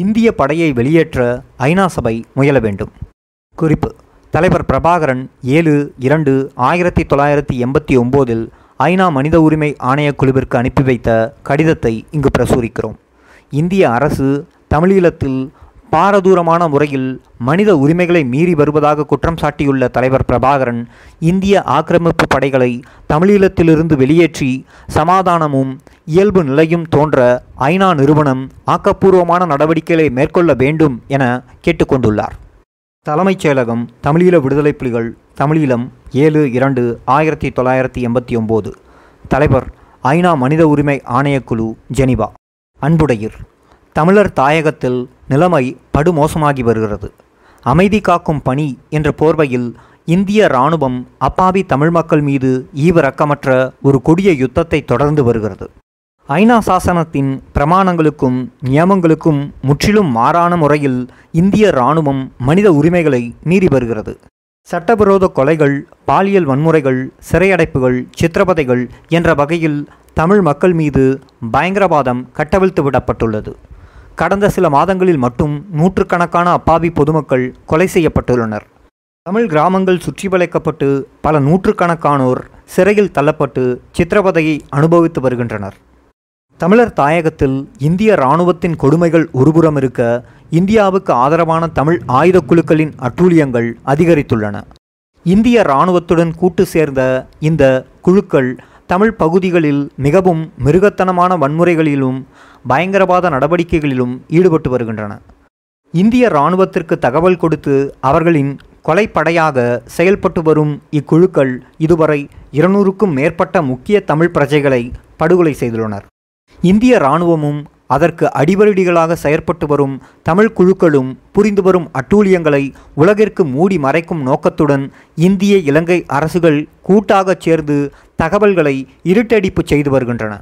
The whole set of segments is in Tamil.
இந்திய படையை வெளியேற்ற ஐநா சபை முயல வேண்டும். குறிப்பு. தலைவர் பிரபாகரன் ஏழு இரண்டு ஆயிரத்தி தொள்ளாயிரத்தி எண்பத்தி ஒம்போதில் ஐநா மனித உரிமை ஆணையக் குழுவிற்கு அனுப்பி வைத்த கடிதத்தை இங்கு பிரசுரிக்கிறோம். இந்திய அரசு தமிழீழத்தில் பாரதூரமான முறையில் மனித உரிமைகளை மீறி வருவதாக குற்றம் சாட்டியுள்ள தலைவர் பிரபாகரன் இந்திய ஆக்கிரமிப்பு படைகளை தமிழீழத்திலிருந்து வெளியேற்றி சமாதானமும் இயல்பு நிலையும் தோன்ற ஐநா நிறுவனம் ஆக்கப்பூர்வமான நடவடிக்கைகளை மேற்கொள்ள வேண்டும் என கேட்டுக்கொண்டுள்ளார். தலைமைச் செயலகம் தமிழீழ விடுதலை புலிகள் தமிழீழம் ஏழு இரண்டு ஆயிரத்தி தொள்ளாயிரத்தி எண்பத்தி ஒம்பது. தலைவர் ஐநா மனித உரிமை ஆணையக்குழு ஜெனிவா. அன்புடையீர் தமிழர் தாயகத்தில் நிலைமை படுமோசமாகி வருகிறது. அமைதி காக்கும் பணி என்ற போர்வையில் இந்திய இராணுவம் அப்பாவி தமிழ் மக்கள் மீது ஈவிரக்கமற்ற ஒரு கொடிய யுத்தத்தை தொடர்ந்து வருகிறது. ஐநா சாசனத்தின் பிரமாணங்களுக்கும் நியமங்களுக்கும் முற்றிலும் மாறான முறையில் இந்திய இராணுவம் மனித உரிமைகளை மீறி வருகிறது. சட்டவிரோத கொலைகள் பாலியல் வன்முறைகள் சிறையடைப்புகள் சித்திரவதைகள் என்ற வகையில் தமிழ் மக்கள் மீது பயங்கரவாதம் கட்டவிழ்த்து விடப்பட்டுள்ளது. கடந்த சில மாதங்களில் மட்டும் நூற்றுக்கணக்கான அப்பாவி பொதுமக்கள் கொலை செய்யப்பட்டுள்ளனர். தமிழ் கிராமங்கள் சுற்றி வளைக்கப்பட்டு பல நூற்றுக்கணக்கானோர் சிறையில் தள்ளப்பட்டு சித்திரவதையை அனுபவித்து வருகின்றனர். தமிழர் தாயகத்தில் இந்திய இராணுவத்தின் கொடுமைகள் ஒருபுறம் இருக்க இந்தியாவுக்கு ஆதரவான தமிழ் ஆயுதக் குழுக்களின் அட்டூழியங்கள் அதிகரித்துள்ளன. இந்திய இராணுவத்துடன் கூட்டு சேர்ந்த இந்த குழுக்கள் தமிழ் பகுதிகளில் மிகவும் மிருகத்தனமான வன்முறைகளிலும் பயங்கரவாத நடவடிக்கைகளிலும் ஈடுபட்டு வருகின்றன. இந்திய இராணுவத்திற்கு தகவல் கொடுத்து அவர்களின் கொலைப்படையாக செயல்பட்டு வரும் இக்குழுக்கள் இதுவரை இருநூறுக்கும் மேற்பட்ட முக்கிய தமிழ் பிரஜைகளை படுகொலை செய்துள்ளனர். இந்திய இராணுவமும் அதற்கு அடிவருடிகளாக செயற்பட்டு வரும் தமிழ் குழுக்களும் புரிந்து வரும் அட்டூழியங்களை உலகிற்கு மூடி மறைக்கும் நோக்கத்துடன் இந்திய இலங்கை அரசுகள் கூட்டாகச் சேர்ந்து தகவல்களை இருட்டடிப்பு செய்து வருகின்றன.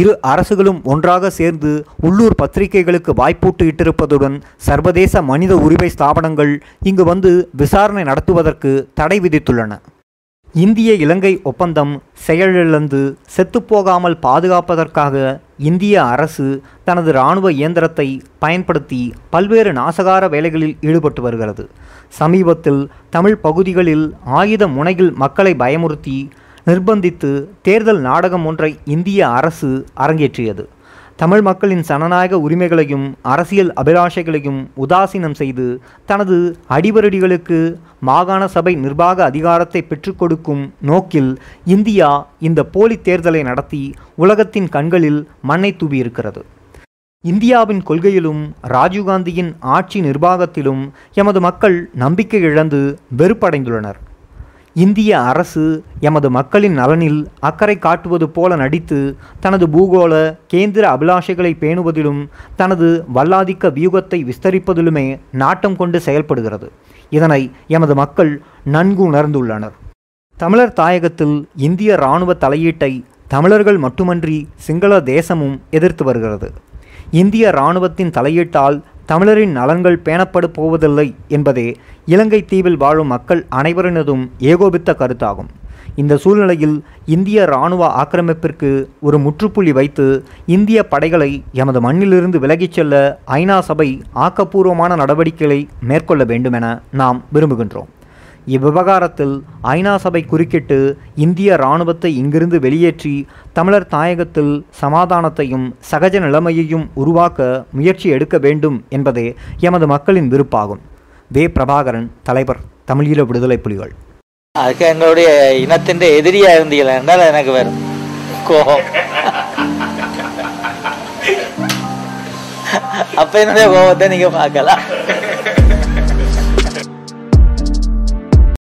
இரு அரசுகளும் ஒன்றாக சேர்ந்து உள்ளூர் பத்திரிகைகளுக்கு வாய்ப்பூட்டு இட்டிருப்பதுடன் சர்வதேச மனித உரிமை ஸ்தாபனங்கள் இங்கு வந்து விசாரணை நடத்துவதற்கு தடை விதித்துள்ளன. இந்திய இலங்கை ஒப்பந்தம் செயலிழந்து செத்துப்போகாமல் பாதுகாப்பதற்காக இந்திய அரசு தனது இராணுவ இயந்திரத்தை பயன்படுத்தி பல்வேறு நாசகார வேலைகளில் ஈடுபட்டு வருகிறது. சமீபத்தில் தமிழ் பகுதிகளில் ஆயுத முனையில் மக்களை பயமுறுத்தி நிர்பந்தித்து தேர்தல் நாடகம் ஒன்றை இந்திய அரசு அரங்கேற்றியது. தமிழ் மக்களின் சனநாயக உரிமைகளையும் அரசியல் அபிலாஷைகளையும் உதாசீனம் செய்து தனது அடிவருடிகளுக்கு மாகாண சபை நிர்வாக அதிகாரத்தை பெற்றுக்கொடுக்கும் நோக்கில் இந்தியா இந்த போலி தேர்தலை நடத்தி உலகத்தின் கண்களில் மண்ணை தூவியிருக்கிறது. இந்தியாவின் கொள்கையிலும் ராஜீவ்காந்தியின் ஆட்சி நிர்வாகத்திலும் எமது மக்கள் நம்பிக்கை இழந்து வெறுப்படைந்துள்ளனர். இந்திய அரசு எமது மக்களின் நலனில் அக்கறை காட்டுவது போல நடித்து தனது பூகோள கேந்திர அபிலாஷைகளை பேணுவதிலும் தனது வல்லாதிக்க வியூகத்தை விஸ்தரிப்பதிலுமே நாட்டம் கொண்டு செயல்படுகிறது. இதனை எமது மக்கள் நன்கு உணர்ந்துள்ளனர் தமிழர் தாயகத்தில் இந்திய இராணுவ தலையீட்டை தமிழர்கள் மட்டுமன்றி சிங்கள தேசமும் எதிர்த்து வருகிறது. இந்திய இராணுவத்தின் தலையீட்டால் தமிழரின் நலன்கள் பேணப்பட போவதில்லை என்பதே இலங்கை தீவில் வாழும் மக்கள் அனைவரினதும் ஏகோபித்த கருத்தாகும். இந்த சூழ்நிலையில் இந்திய இராணுவ ஆக்கிரமிப்பிற்கு ஒரு முற்றுப்புள்ளி வைத்து இந்திய படைகளை எமது மண்ணிலிருந்து விலகிச் செல்ல ஐநா சபை ஆக்கப்பூர்வமான நடவடிக்கைகளை மேற்கொள்ள வேண்டுமென நாம் விரும்புகின்றோம். இவ்விவகாரத்தில் ஐநா சபை குறுக்கிட்டு இந்திய இராணுவத்தை இங்கிருந்து வெளியேற்றி தமிழர் தாயகத்தில் சமாதானத்தையும் சகஜ நிலைமையையும் உருவாக்க முயற்சி எடுக்க வேண்டும் என்பதே எமது மக்களின் விருப்பாகும். வே. பிரபாகரன் தலைவர் தமிழீழ விடுதலை புலிகள். அதுக்கு எங்களுடைய இனத்தின் எதிரியா இருந்தீங்களா என்றால் எனக்கு வரும் கோபம். அப்ப என்னுடைய கோபத்தை நீங்க பார்க்கலாம்.